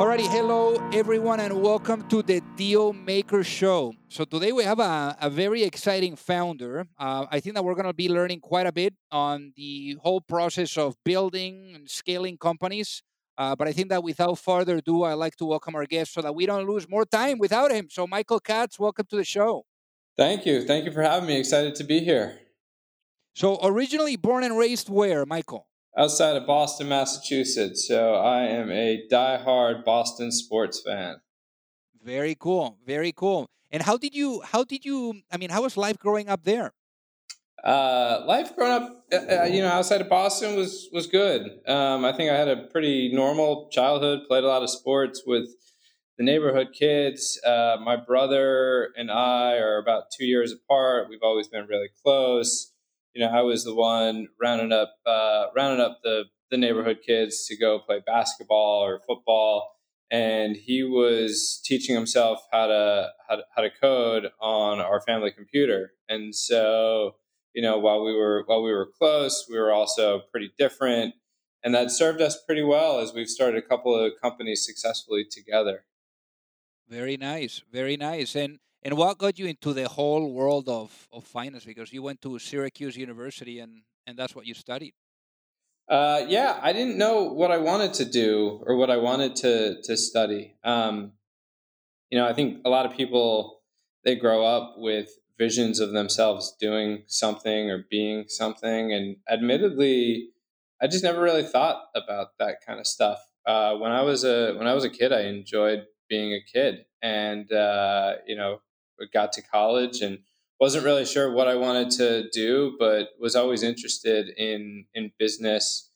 Alrighty, hello everyone, and welcome to the Deal Maker Show. So today we have a, a very exciting founder. Uh, I think that we're going to be learning quite a bit on the whole process of building and scaling companies. Uh, but I think that without further ado, I'd like to welcome our guest so that we don't lose more time without him. So Michael Katz, welcome to the show. Thank you. Thank you for having me. Excited to be here. So originally born and raised where, Michael? Outside of Boston, Massachusetts. So I am a die-hard Boston sports fan. Very cool. Very cool. And how did you? How did you? I mean, how was life growing up there? Uh, life growing up, uh, uh, you know, outside of Boston was was good. Um, I think I had a pretty normal childhood. Played a lot of sports with the neighborhood kids. Uh, my brother and I are about two years apart. We've always been really close you know, I was the one rounding up uh, rounding up the the neighborhood kids to go play basketball or football, and he was teaching himself how to how to, how to code on our family computer. And so, you know, while we were while we were close, we were also pretty different, and that served us pretty well as we've started a couple of companies successfully together. Very nice, very nice, and and what got you into the whole world of, of finance? Because you went to Syracuse University and, and that's what you studied. Uh, yeah, I didn't know what I wanted to do or what I wanted to to study. Um, you know, I think a lot of people they grow up with visions of themselves doing something or being something, and admittedly, I just never really thought about that kind of stuff. Uh, when I was a when I was a kid, I enjoyed being a kid, and uh, you know, got to college and wasn't really sure what I wanted to do, but was always interested in in business.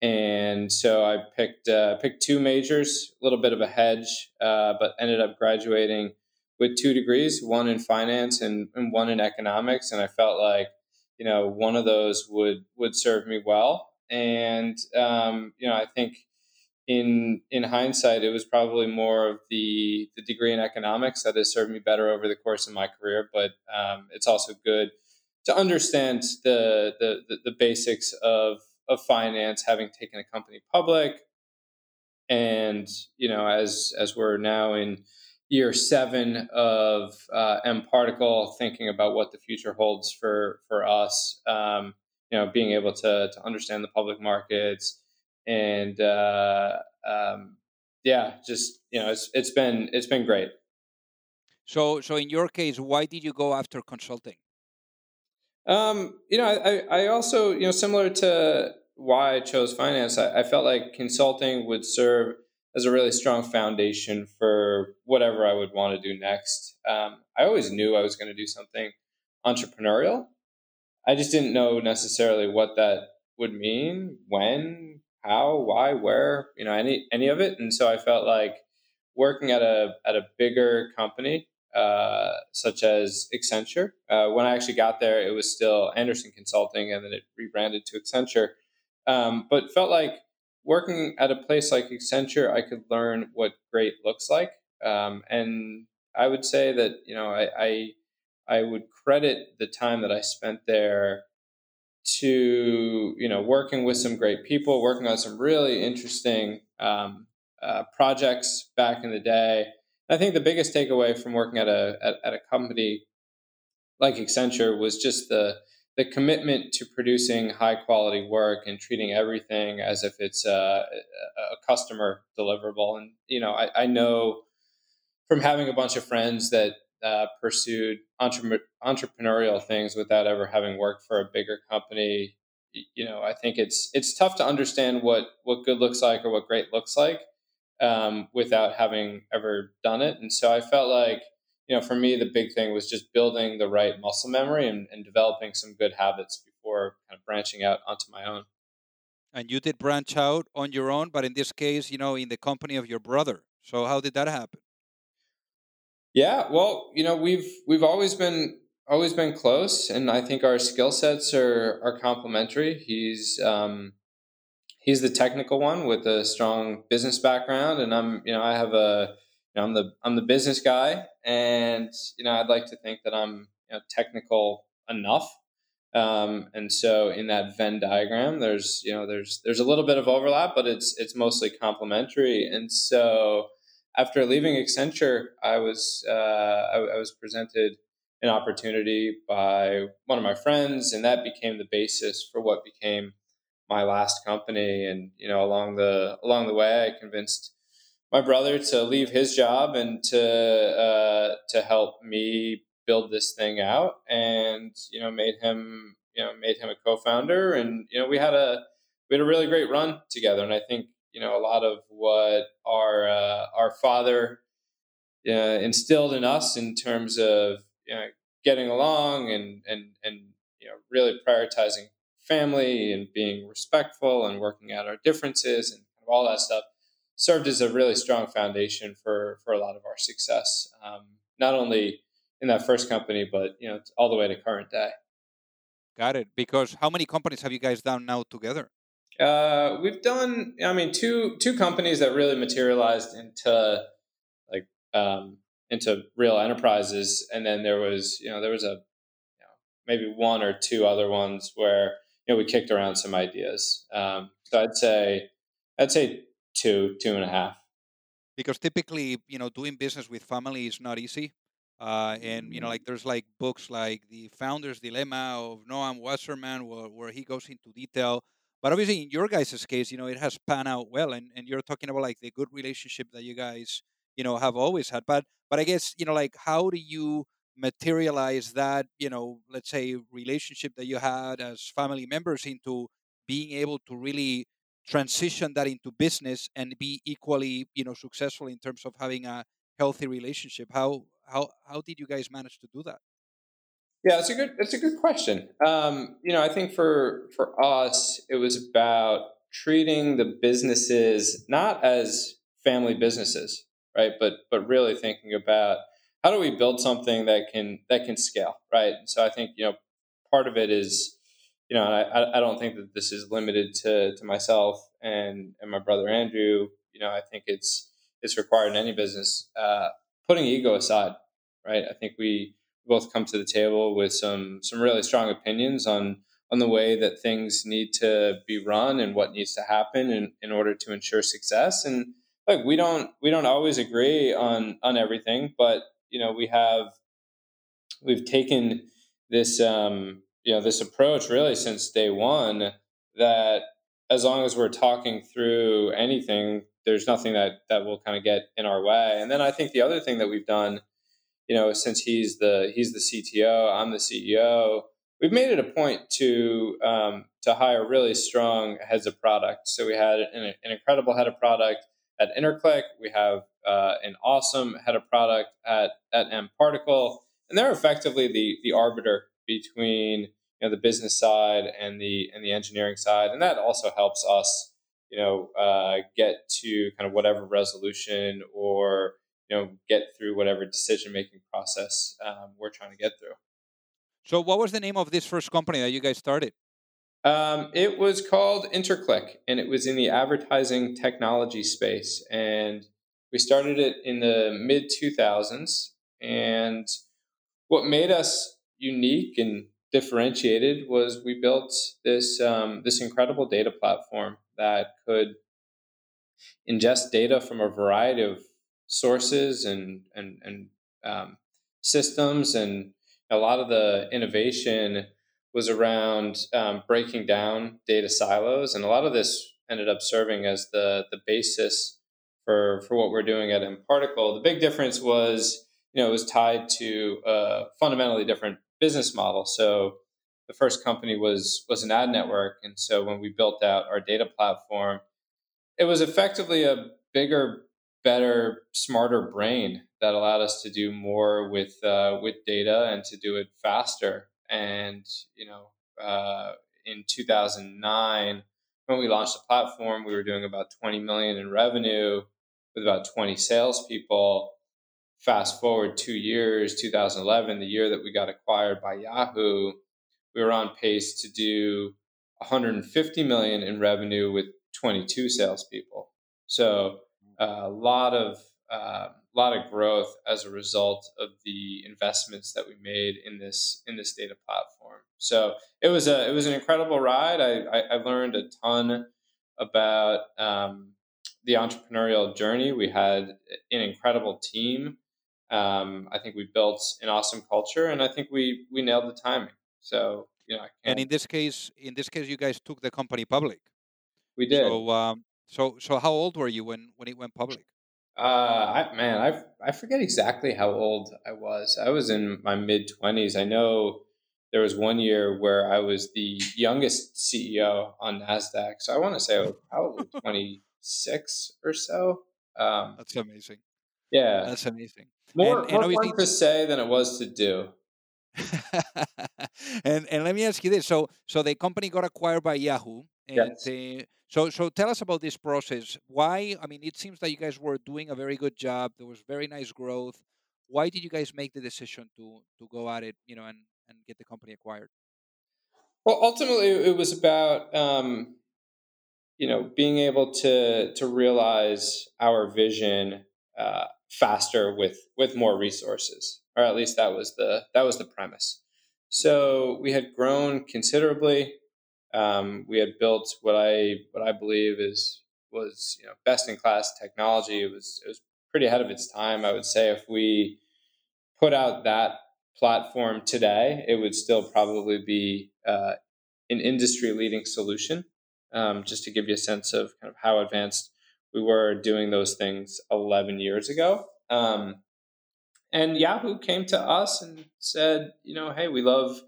And so I picked uh, picked two majors, a little bit of a hedge, uh, but ended up graduating with two degrees, one in finance and, and one in economics. And I felt like you know one of those would would serve me well. And um, you know I think in in hindsight, it was probably more of the the degree in economics that has served me better over the course of my career. But um, it's also good to understand the, the the, basics of of finance, having taken a company public, and you know, as as we're now in year seven of uh, mParticle, thinking about what the future holds for for us. Um, you know, being able to to understand the public markets and uh, um, yeah, just you know, it's it's been it's been great. So, so in your case, why did you go after consulting? Um, you know, I, I also, you know, similar to why I chose finance, I, I, felt like consulting would serve as a really strong foundation for whatever I would want to do next. Um, I always knew I was going to do something entrepreneurial. I just didn't know necessarily what that would mean, when, how, why, where, you know, any any of it. And so I felt like working at a at a bigger company uh, such as Accenture. Uh, when I actually got there, it was still Andersen Consulting, and then it rebranded to Accenture. Um, but felt like working at a place like Accenture, I could learn what great looks like. Um, and I would say that you know I, I I would credit the time that I spent there to you know working with some great people, working on some really interesting um, uh, projects back in the day. I think the biggest takeaway from working at a at, at, a company like Accenture was just the the commitment to producing high quality work and treating everything as if it's a, a customer deliverable. And you know, I, I, know from having a bunch of friends that uh, pursued entre- entrepreneurial things without ever having worked for a bigger company. You know, I think it's it's tough to understand what what good looks like or what great looks like um, without having ever done it. And so I felt like you know, for me, the big thing was just building the right muscle memory and, and developing some good habits before kind of branching out onto my own. And you did branch out on your own, but in this case, you know, in the company of your brother. So how did that happen? Yeah, well, you know, we've we've always been always been close, and I think our skill sets are are complementary. He's um, he's the technical one with a strong business background, and I'm you know I have a you know, I'm the I'm the business guy, and you know I'd like to think that I'm you know, technical enough. Um, and so in that Venn diagram, there's you know there's there's a little bit of overlap, but it's it's mostly complementary. And so after leaving Accenture, I was uh, I, I was presented an opportunity by one of my friends, and that became the basis for what became my last company. And you know along the along the way, I convinced my brother to leave his job and to uh, to help me build this thing out, and you know made him you know made him a co-founder, and you know we had a we had a really great run together, and I think you know a lot of what our uh, our father uh, instilled in us in terms of you know, getting along and and and you know really prioritizing family and being respectful and working out our differences and all that stuff served as a really strong foundation for for a lot of our success, um, not only in that first company, but you know all the way to current day. Got it. Because how many companies have you guys done now together? Uh, we've done, I mean, two two companies that really materialized into like um, into real enterprises, and then there was, you know, there was a you know, maybe one or two other ones where you know we kicked around some ideas. Um, so I'd say I'd say two, two and a half. Because typically, you know, doing business with family is not easy. Uh, and you know, like there's like books like the Founder's Dilemma of Noam Wasserman, where, where he goes into detail. But obviously, in your guys' case, you know, it has panned out well, and, and you're talking about like the good relationship that you guys, you know, have always had. But but I guess you know, like how do you materialize that, you know, let's say relationship that you had as family members into being able to really transition that into business and be equally you know successful in terms of having a healthy relationship how how how did you guys manage to do that yeah it's a good it's a good question um, you know i think for for us it was about treating the businesses not as family businesses right but but really thinking about how do we build something that can that can scale right so i think you know part of it is you know, I, I don't think that this is limited to, to myself and, and my brother Andrew. You know, I think it's it's required in any business. Uh, putting ego aside, right? I think we both come to the table with some some really strong opinions on on the way that things need to be run and what needs to happen in, in order to ensure success. And like we don't we don't always agree on on everything, but you know we have we've taken this um, you know this approach really since day one that as long as we're talking through anything there's nothing that that will kind of get in our way and then i think the other thing that we've done you know since he's the he's the cto i'm the ceo we've made it a point to um, to hire really strong heads of product. So we had an, an incredible head of product at interclick. We have uh, an awesome head of product at at mParticle. And they're effectively the the arbiter between you know the business side and the and the engineering side, and that also helps us you know uh, get to kind of whatever resolution or you know get through whatever decision making process um, we're trying to get through. So, what was the name of this first company that you guys started? Um, it was called Interclick, and it was in the advertising technology space. And we started it in the mid 2000s. And what made us unique and differentiated was we built this um, this incredible data platform that could ingest data from a variety of sources and and and um, systems, and a lot of the innovation was around um, breaking down data silos, and a lot of this ended up serving as the the basis for for what we're doing at mParticle. The big difference was, you know, it was tied to a fundamentally different business model. So the first company was was an ad network, and so when we built out our data platform, it was effectively a bigger, better, smarter brain that allowed us to do more with uh, with data and to do it faster. And you know, uh, in 2009, when we launched the platform, we were doing about 20 million in revenue with about 20 salespeople. Fast forward two years, 2011, the year that we got acquired by Yahoo, we were on pace to do 150 million in revenue with 22 salespeople. So a lot of a uh, lot of growth as a result of the investments that we made in this in this data platform. So it was a it was an incredible ride. I I, I learned a ton about um, the entrepreneurial journey. We had an incredible team. Um, I think we built an awesome culture, and I think we we nailed the timing. So you know, and in this case, in this case, you guys took the company public. We did. So, um, so, so how old were you when when it went public? Uh, I, man, I I forget exactly how old I was. I was in my mid twenties. I know there was one year where I was the youngest CEO on Nasdaq. So I want to say I was probably twenty six or so. Um, That's amazing. Yeah, that's amazing. More, and, more fun to say than it was to do. and and let me ask you this: so so the company got acquired by Yahoo, and yes. uh, so so tell us about this process. Why? I mean, it seems that you guys were doing a very good job. There was very nice growth. Why did you guys make the decision to to go at it? You know, and and get the company acquired. Well, ultimately, it was about um, you know being able to to realize our vision uh, faster with with more resources or at least that was the that was the premise so we had grown considerably um, we had built what i what i believe is was you know best in class technology. It was it was pretty ahead of its time i would say. If we put out that platform today it would still probably be uh, an industry leading solution. Um, just to give you a sense of kind of how advanced we were doing those things 11 years ago. Um, and Yahoo came to us and said, you know, hey, we love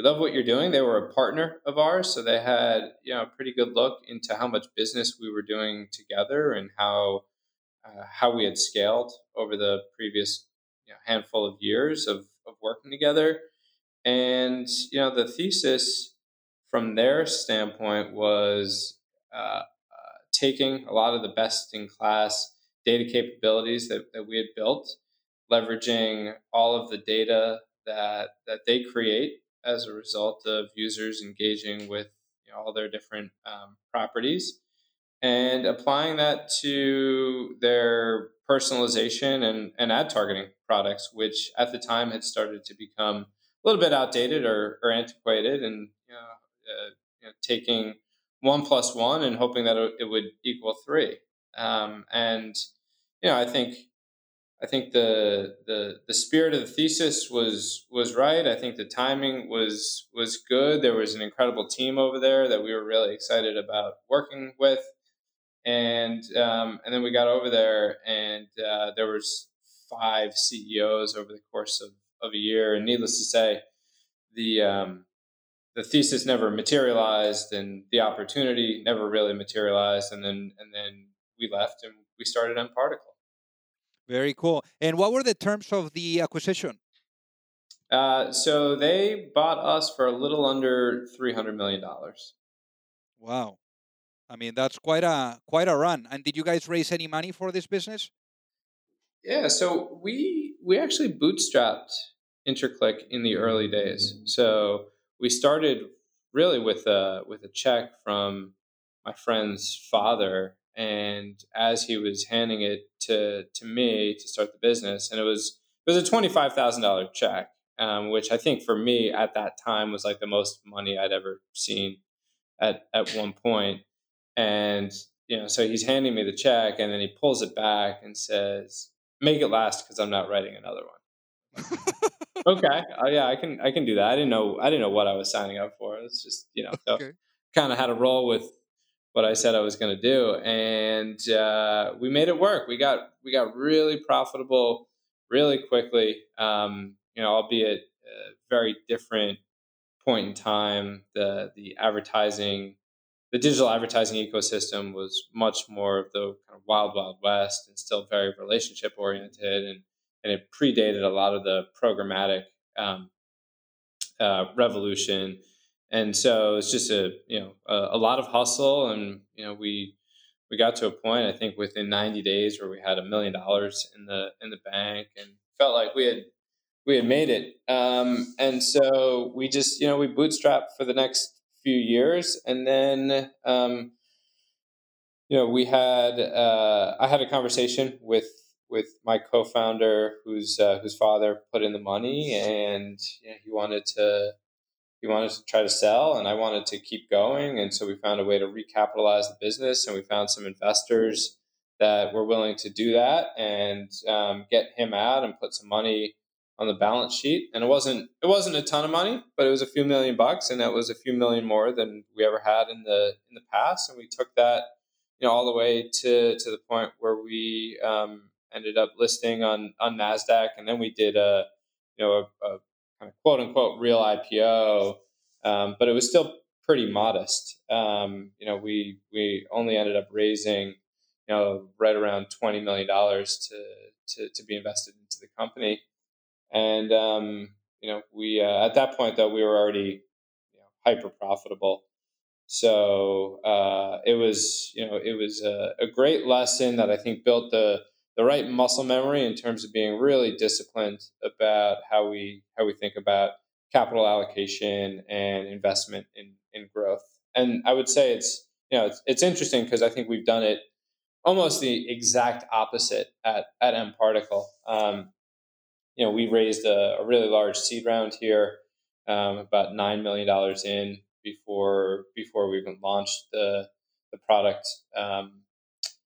we love what you're doing. They were a partner of ours, so they had you know a pretty good look into how much business we were doing together and how uh, how we had scaled over the previous you know, handful of years of, of working together. And you know, the thesis from their standpoint was uh, uh, taking a lot of the best in class data capabilities that, that we had built, leveraging all of the data that that they create as a result of users engaging with you know, all their different um, properties, and applying that to their personalization and, and ad targeting products, which at the time had started to become a little bit outdated or, or antiquated, and you know, uh, you know, taking one plus one and hoping that it would equal three. Um, and you know, I think I think the the the spirit of the thesis was was right. I think the timing was was good. There was an incredible team over there that we were really excited about working with, and um, and then we got over there, and uh, there was five CEOs over the course of, of a year. And needless to say, the um, the thesis never materialized and the opportunity never really materialized and then and then we left and we started mParticle. Very cool. And what were the terms of the acquisition? Uh, so they bought us for a little under three hundred million dollars. Wow, I mean that's quite a quite a run. And did you guys raise any money for this business? Yeah, so we we actually bootstrapped InterClick in the early days. So we started really with a with a check from my friend's father and as he was handing it to to me to start the business and it was it was a $25,000 check um, which I think for me at that time was like the most money I'd ever seen at at one point. And you know, so he's handing me the check, and then he pulls it back and says, "Make it last because I'm not writing another one." okay, oh, yeah, I can I can do that. I didn't know I didn't know what I was signing up for. It's just you know, so okay. kind of had a roll with what I said I was going to do, and uh, we made it work. We got we got really profitable really quickly. Um, you know, albeit a very different point in time. The the advertising, the digital advertising ecosystem was much more of the kind of wild wild west, and still very relationship oriented, and and it predated a lot of the programmatic um, uh, revolution and so it's just a you know a, a, lot of hustle and you know we we got to a point i think within 90 days where we had a million dollars in the in the bank and felt like we had we had made it. Um, and so we just you know we bootstrapped for the next few years and then um, you know we had uh, i had a conversation with with my co-founder whose uh, whose father put in the money and he wanted to he wanted to try to sell and I wanted to keep going. And so we found a way to recapitalize the business and we found some investors that were willing to do that and um, get him out and put some money on the balance sheet. And it wasn't it wasn't a ton of money, but it was a few million bucks and that was a few million more than we ever had in the in the past. And we took that, you know, all the way to to the point where we um, ended up listing on on NASDAQ and then we did a you know a, a kind of quote unquote real IPO, um, but it was still pretty modest. Um, you know, we we only ended up raising, you know, right around twenty million dollars to, to to be invested into the company, and um, you know, we uh, at that point though we were already you know, hyper profitable. So uh, it was, you know, it was a, a great lesson that I think built the the right muscle memory in terms of being really disciplined about how we how we think about capital allocation and investment in in growth. And I would say it's you know it's, it's interesting because I think we've done it almost the exact opposite at at mParticle. Um, you know, we raised a, a, really large seed round here, um, about nine million dollars in before before we even launched the the product. Um,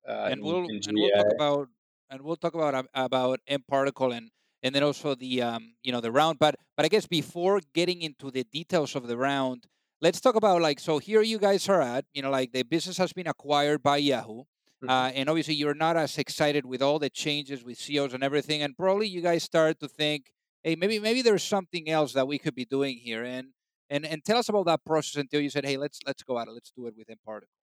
uh, and we'll and we'll talk about and we'll talk about about mParticle and and then also the um, you know the round. But but I guess before getting into the details of the round, let's talk about like so here you guys are at you know like the business has been acquired by Yahoo. Mm-hmm. Uh, and obviously, you're not as excited with all the changes with CEOs and everything. And probably you guys start to think, hey, maybe maybe there's something else that we could be doing here. And and and tell us about that process until you said, hey, let's let's go at it. Let's do it with mParticle.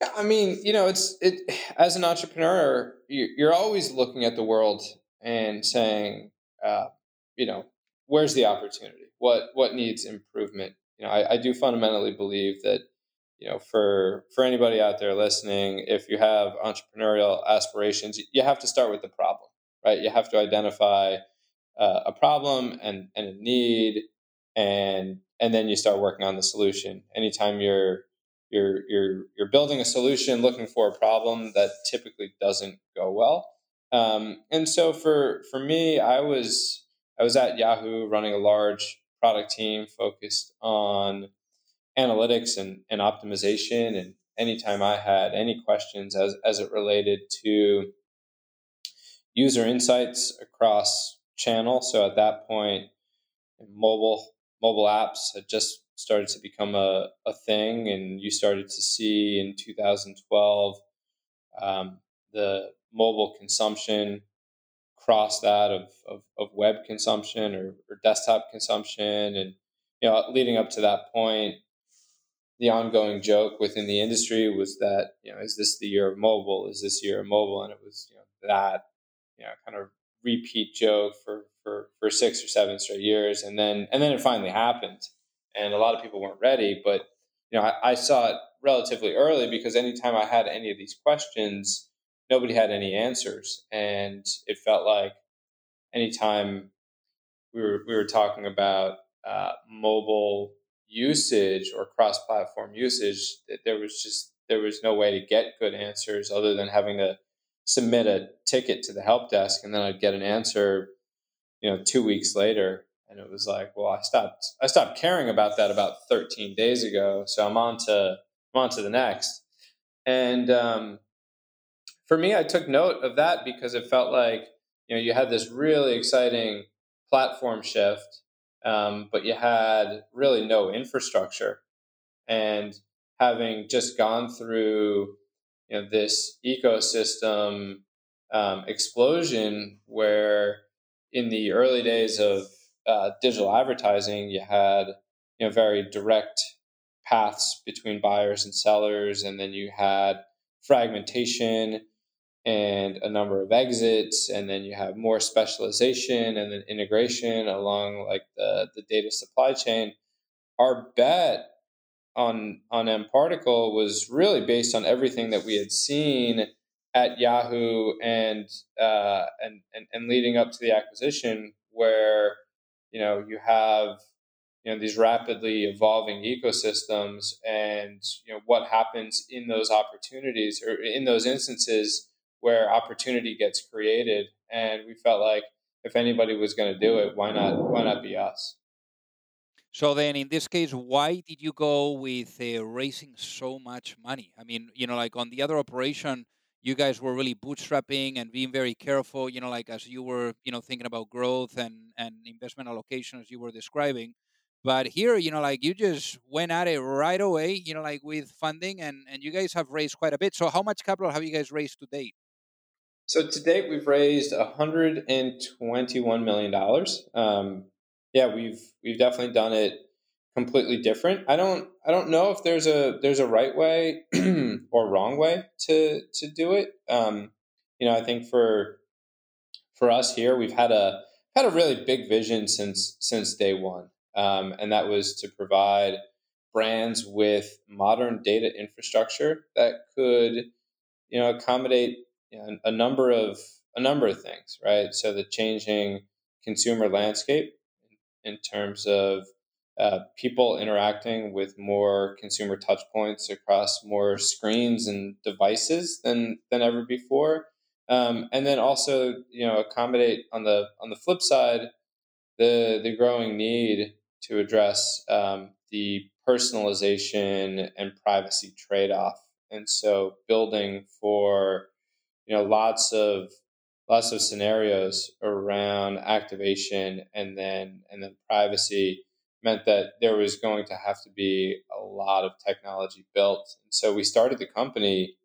Yeah, I mean, you know, it's it as an entrepreneur, you're always looking at the world and saying, uh, you know, where's the opportunity? What what needs improvement? You know, I, I do fundamentally believe that, you know, for for anybody out there listening, if you have entrepreneurial aspirations, you have to start with the problem, right? You have to identify uh, a problem and and a need, and and then you start working on the solution. Anytime you're you're you're you're building a solution looking for a problem that typically doesn't go well. Um, and so for for me i was i was at yahoo running a large product team focused on analytics and, and optimization. And anytime i had any questions as, as it related to user insights across channel so at that point mobile mobile apps had just started to become a, a thing and you started to see in 2012 um, the mobile consumption cross that of, of, of web consumption or, or, desktop consumption and you know leading up to that point the ongoing joke within the industry was that you know is this the year of mobile? Is this year of mobile? And it was you know that you know kind of repeat joke for for for six or seven straight years and then and then it finally happened and a lot of people weren't ready. But you know, I, I saw it relatively early because anytime I had any of these questions, nobody had any answers, and it felt like anytime we were we were talking about uh, mobile usage or cross-platform usage, there was just there was no way to get good answers other than having to submit a ticket to the help desk and then I'd get an answer, you know, two weeks later. And it was like, well, I stopped I stopped caring about that about 13 days ago, so I'm on to I'm on to the next. And um, for me, I took note of that because it felt like you know you had this really exciting platform shift, um, but you had really no infrastructure, and having just gone through you know this ecosystem um, explosion where in the early days of uh, digital advertising, you had you know very direct paths between buyers and sellers, and then you had fragmentation and a number of exits, and then you have more specialization and then integration along like the, the data supply chain. Our bet on on mParticle was really based on everything that we had seen at Yahoo and uh, and, and and leading up to the acquisition, where you know you have you know these rapidly evolving ecosystems, and you know what happens in those opportunities or in those instances where opportunity gets created, and we felt like if anybody was going to do it, why not why not be us? So then, in this case, why did you go with uh, raising so much money? I mean, you know, like on the other operation, you guys were really bootstrapping and being very careful. You know, like as you were, you know, thinking about growth and and investment allocation as you were describing. But here, you know, like you just went at it right away. You know, like with funding, and and you guys have raised quite a bit. So, how much capital have you guys raised to date? So to date, we've raised 121 million dollars. Um, yeah, we've we've definitely done it completely different. I don't I don't know if there's a there's a right way or wrong way to to do it. Um, you know, I think for for us here, we've had a had a really big vision since since day one, um, and that was to provide brands with modern data infrastructure that could you know accommodate you know, a number of a number of things, right? So the changing consumer landscape in terms of uh, people interacting with more consumer touch points across more screens and devices than than ever before. Um, and then also, you know, accommodate on the on the flip side the the growing need to address um, the personalization and privacy trade off. And so, building for you know lots of lots of scenarios around activation and then and then privacy meant that there was going to have to be a lot of technology built. And so we started the company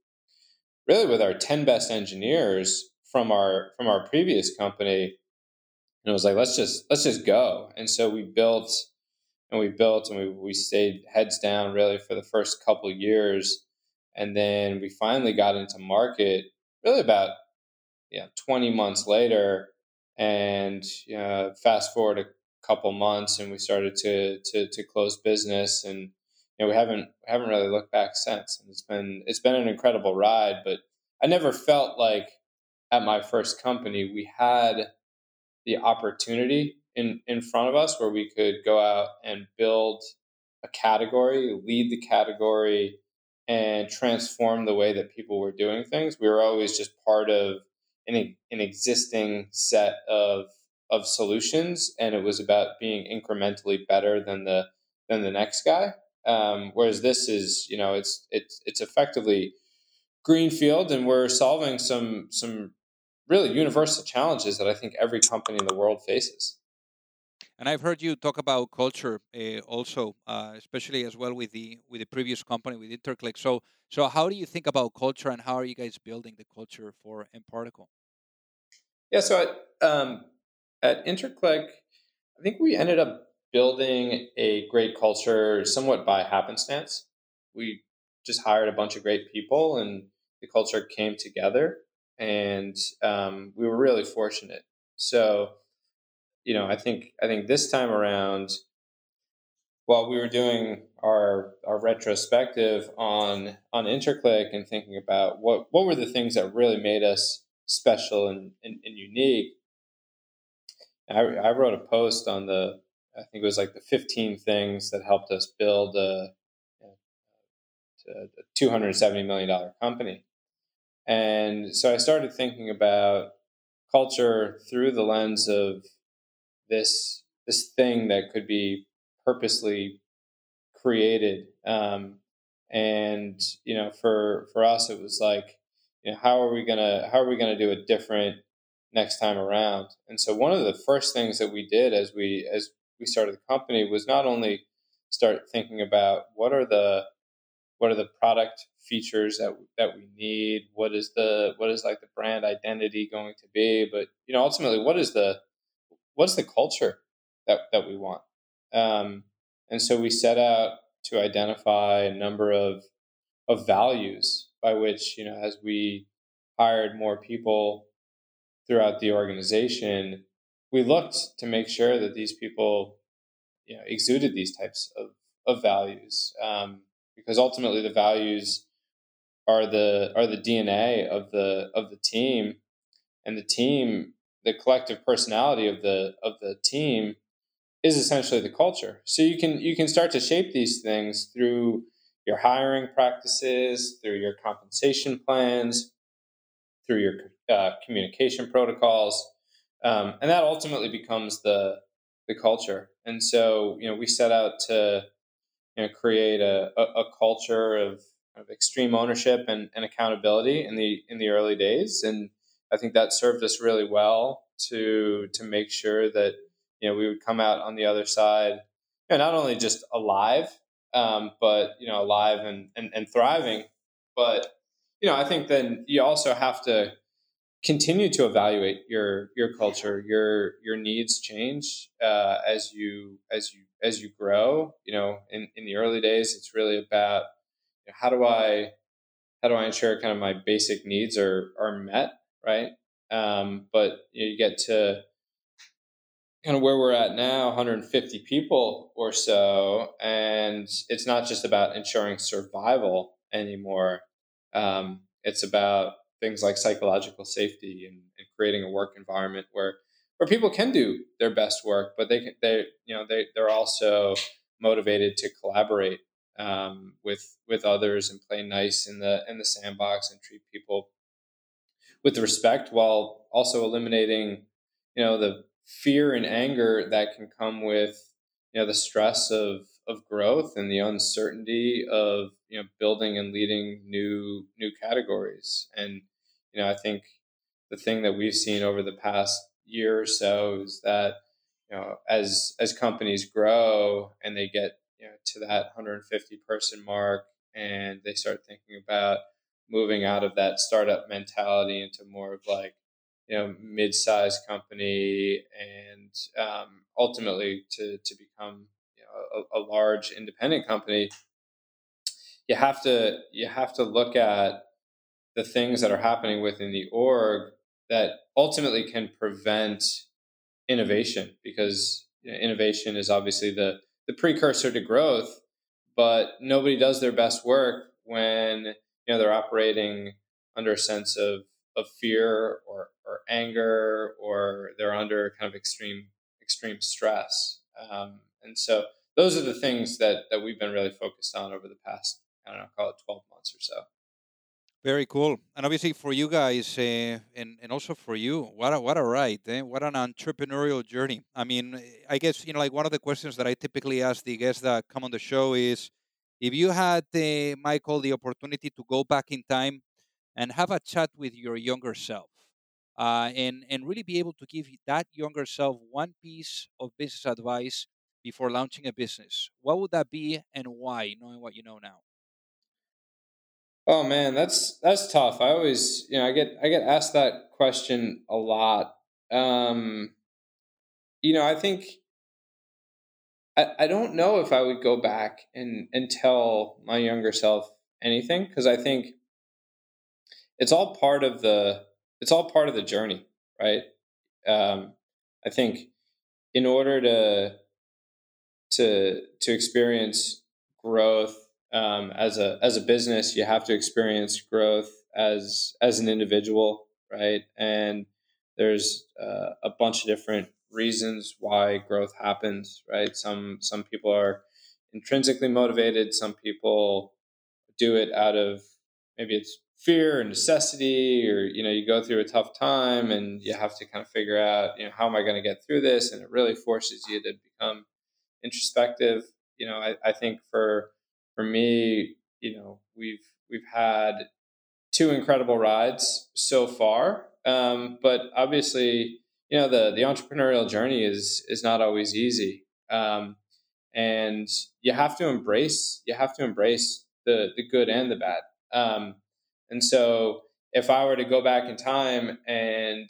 really with our 10 best engineers from our from our previous company. And it was like, let's just let's just go. And so we built and we built and we, we stayed heads down really for the first couple years. And then we finally got into market really about yeah, 20 months later. And know, fast forward a couple months, and we started to to, to close business, and you know, we haven't haven't really looked back since. And it's been it's been an incredible ride, but I never felt like at my first company we had the opportunity in in front of us where we could go out and build a category, lead the category, and transform the way that people were doing things. We were always just part of an, an existing set of of solutions, and it was about being incrementally better than the than the next guy. Um, whereas this is, you know, it's it's it's effectively greenfield, and we're solving some some really universal challenges that I think every company in the world faces. And I've heard you talk about culture uh, also, uh, especially as well with the with the previous company with Interclick. So, so how do you think about culture, and how are you guys building the culture for mParticle? Yeah, so at um, at Interclick, I think we ended up building a great culture somewhat by happenstance. We just hired a bunch of great people, and the culture came together, and um, we were really fortunate. So you know, I think I think this time around, while we were doing our our retrospective on on Interclick and thinking about what what were the things that really made us special and, and, and unique, I, I wrote a post on the I think it was like the 15 things that helped us build a, a $270 million company. And so I started thinking about culture through the lens of this this thing that could be purposely created. Um, and you know, for for us, it was like, you know, how are we gonna how are we gonna do it different next time around? And so one of the first things that we did as we as we started the company was not only start thinking about what are the what are the product features that that we need what is the what is like the brand identity going to be but you know ultimately what is the what's the culture that that we want um, and so we set out to identify a number of of values by which you know as we hired more people throughout the organization we looked to make sure that these people you know exuded these types of of values um, because ultimately the values are the are the DNA of the of the team. And the team the collective personality of the of the team is essentially the culture. So you can you can start to shape these things through your hiring practices through your compensation plans through your uh, communication protocols um, and that ultimately becomes the the culture. And so you know we set out to you know create a, a, culture of, of extreme ownership and, and accountability in the in the early days. And I think that served us really well to to make sure that you know we would come out on the other side you know, not only just alive um, but you know alive and, and, and thriving but you know I think then you also have to continue to evaluate your your culture your your needs change uh, as you as you as you grow. You know in, in the early days it's really about you know, how do i how do i ensure kind of my basic needs are are met right? Um, but you, know, you get to kind of where we're at now 150 people or so and it's not just about ensuring survival anymore um, it's about things like psychological safety and, and, creating a work environment where where people can do their best work, but they they you know they they're also motivated to collaborate um, with with others and play nice in the in the sandbox and treat people with respect while also eliminating you know the fear and anger that can come with you know the stress of of growth and the uncertainty of you know building and leading new new categories. And you know, I think the thing that we've seen over the past year or so is that you know as as companies grow and they get you know to that 150 person mark and they start thinking about moving out of that startup mentality into more of like you know mid-sized company and um, ultimately to to become a, large independent company you have to you have to look at the things that are happening within the org that ultimately can prevent innovation because you know, innovation is obviously the, the precursor to growth but nobody does their best work when you know they're operating under a sense of, of fear or, or anger or they're under kind of extreme extreme stress. Um, and so those are the things that that we've been really focused on over the past i don't know call it 12 months or so very cool. And obviously for you guys, uh, and, and also for you, what a, what a ride, eh? what an entrepreneurial journey. I mean, I guess, you know, like one of the questions that I typically ask the guests that come on the show is, if you had, uh, Michael, the opportunity to go back in time and have a chat with your younger self, uh, and, and really be able to give that younger self one piece of business advice before launching a business, what would that be and why, knowing what you know now? Oh man, that's that's tough. I always, you know, I get I get asked that question a lot. Um, you know, I think I, I don't know if I would go back and and tell my younger self anything because I think it's all part of the it's all part of the journey, right? Um, I think in order to to to experience growth um, as a as a business, you have to experience growth as as an individual, right? And there's uh, a bunch of different reasons why growth happens, right? Some some people are intrinsically motivated. Some people do it out of maybe it's fear or necessity or you know you go through a tough time and you have to kind of figure out you know how am i going to get through this and it really forces you to become introspective you know i, I think for for me you know we've we've had two incredible rides so far um, but obviously you know the the entrepreneurial journey is is not always easy um, and you have to embrace you have to embrace the the good and the bad um, and so if I were to go back in time and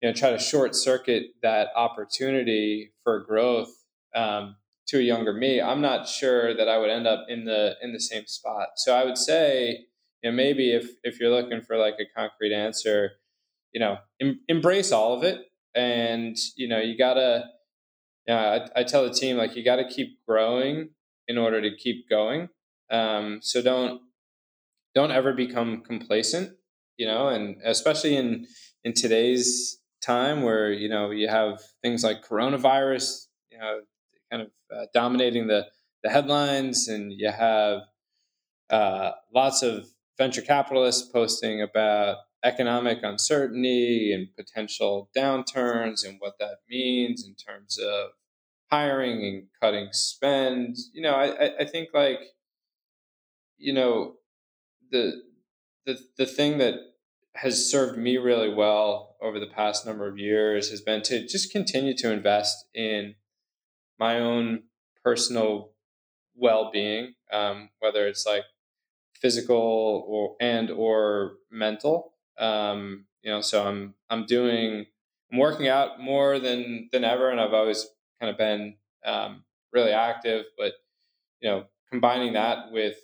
you know try to short circuit that opportunity for growth um, to a younger me, I'm not sure that I would end up in the in the same spot. So I would say, you know, maybe if if you're looking for like a concrete answer, you know, em- embrace all of it, and you know, you gotta. Yeah, I, I tell the team like you got to keep growing in order to keep going. Um, so don't don't ever become complacent, you know, and especially in in today's time where you know you have things like coronavirus, you know, kind of uh, dominating the the headlines, and you have uh, lots of venture capitalists posting about economic uncertainty and potential downturns and what that means in terms of hiring and cutting spend. You know, I, I think like, you know, the the the thing that has served me really well over the past number of years has been to just continue to invest in my own personal well-being um, whether it's like physical or and or mental um, you know so i'm i'm doing i'm working out more than than ever and i've always kind of been um, really active but you know combining that with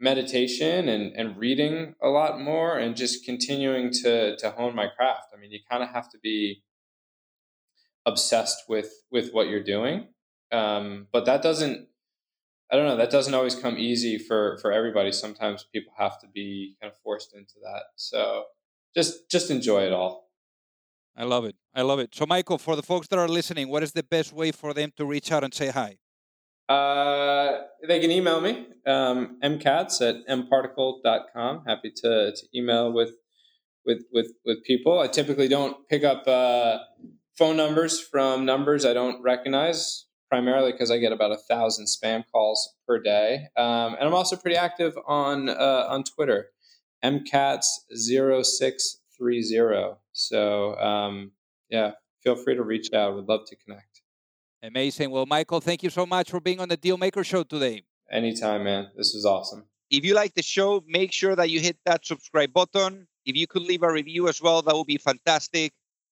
meditation and, and reading a lot more and just continuing to to hone my craft. I mean, you kind of have to be obsessed with with what you're doing, um, but that doesn't. I don't know. That doesn't always come easy for for everybody. Sometimes people have to be kind of forced into that. So just just enjoy it all. I love it. I love it. So, Michael, for the folks that are listening, what is the best way for them to reach out and say hi? Uh, they can email me, um, mkatz at mparticle.com. Happy to, to email with, with, with, with people. I typically don't pick up uh, phone numbers from numbers I don't recognize, primarily because I get about a thousand spam calls per day. Um, and I'm also pretty active on, uh, on Twitter, mkatz0630. So, um, yeah, feel free to reach out. Would love to connect. Amazing. Well, Michael, thank you so much for being on the Dealmaker Show today. Anytime, man. This was awesome. If you like the show, make sure that you hit that subscribe button. If you could leave a review as well, that would be fantastic.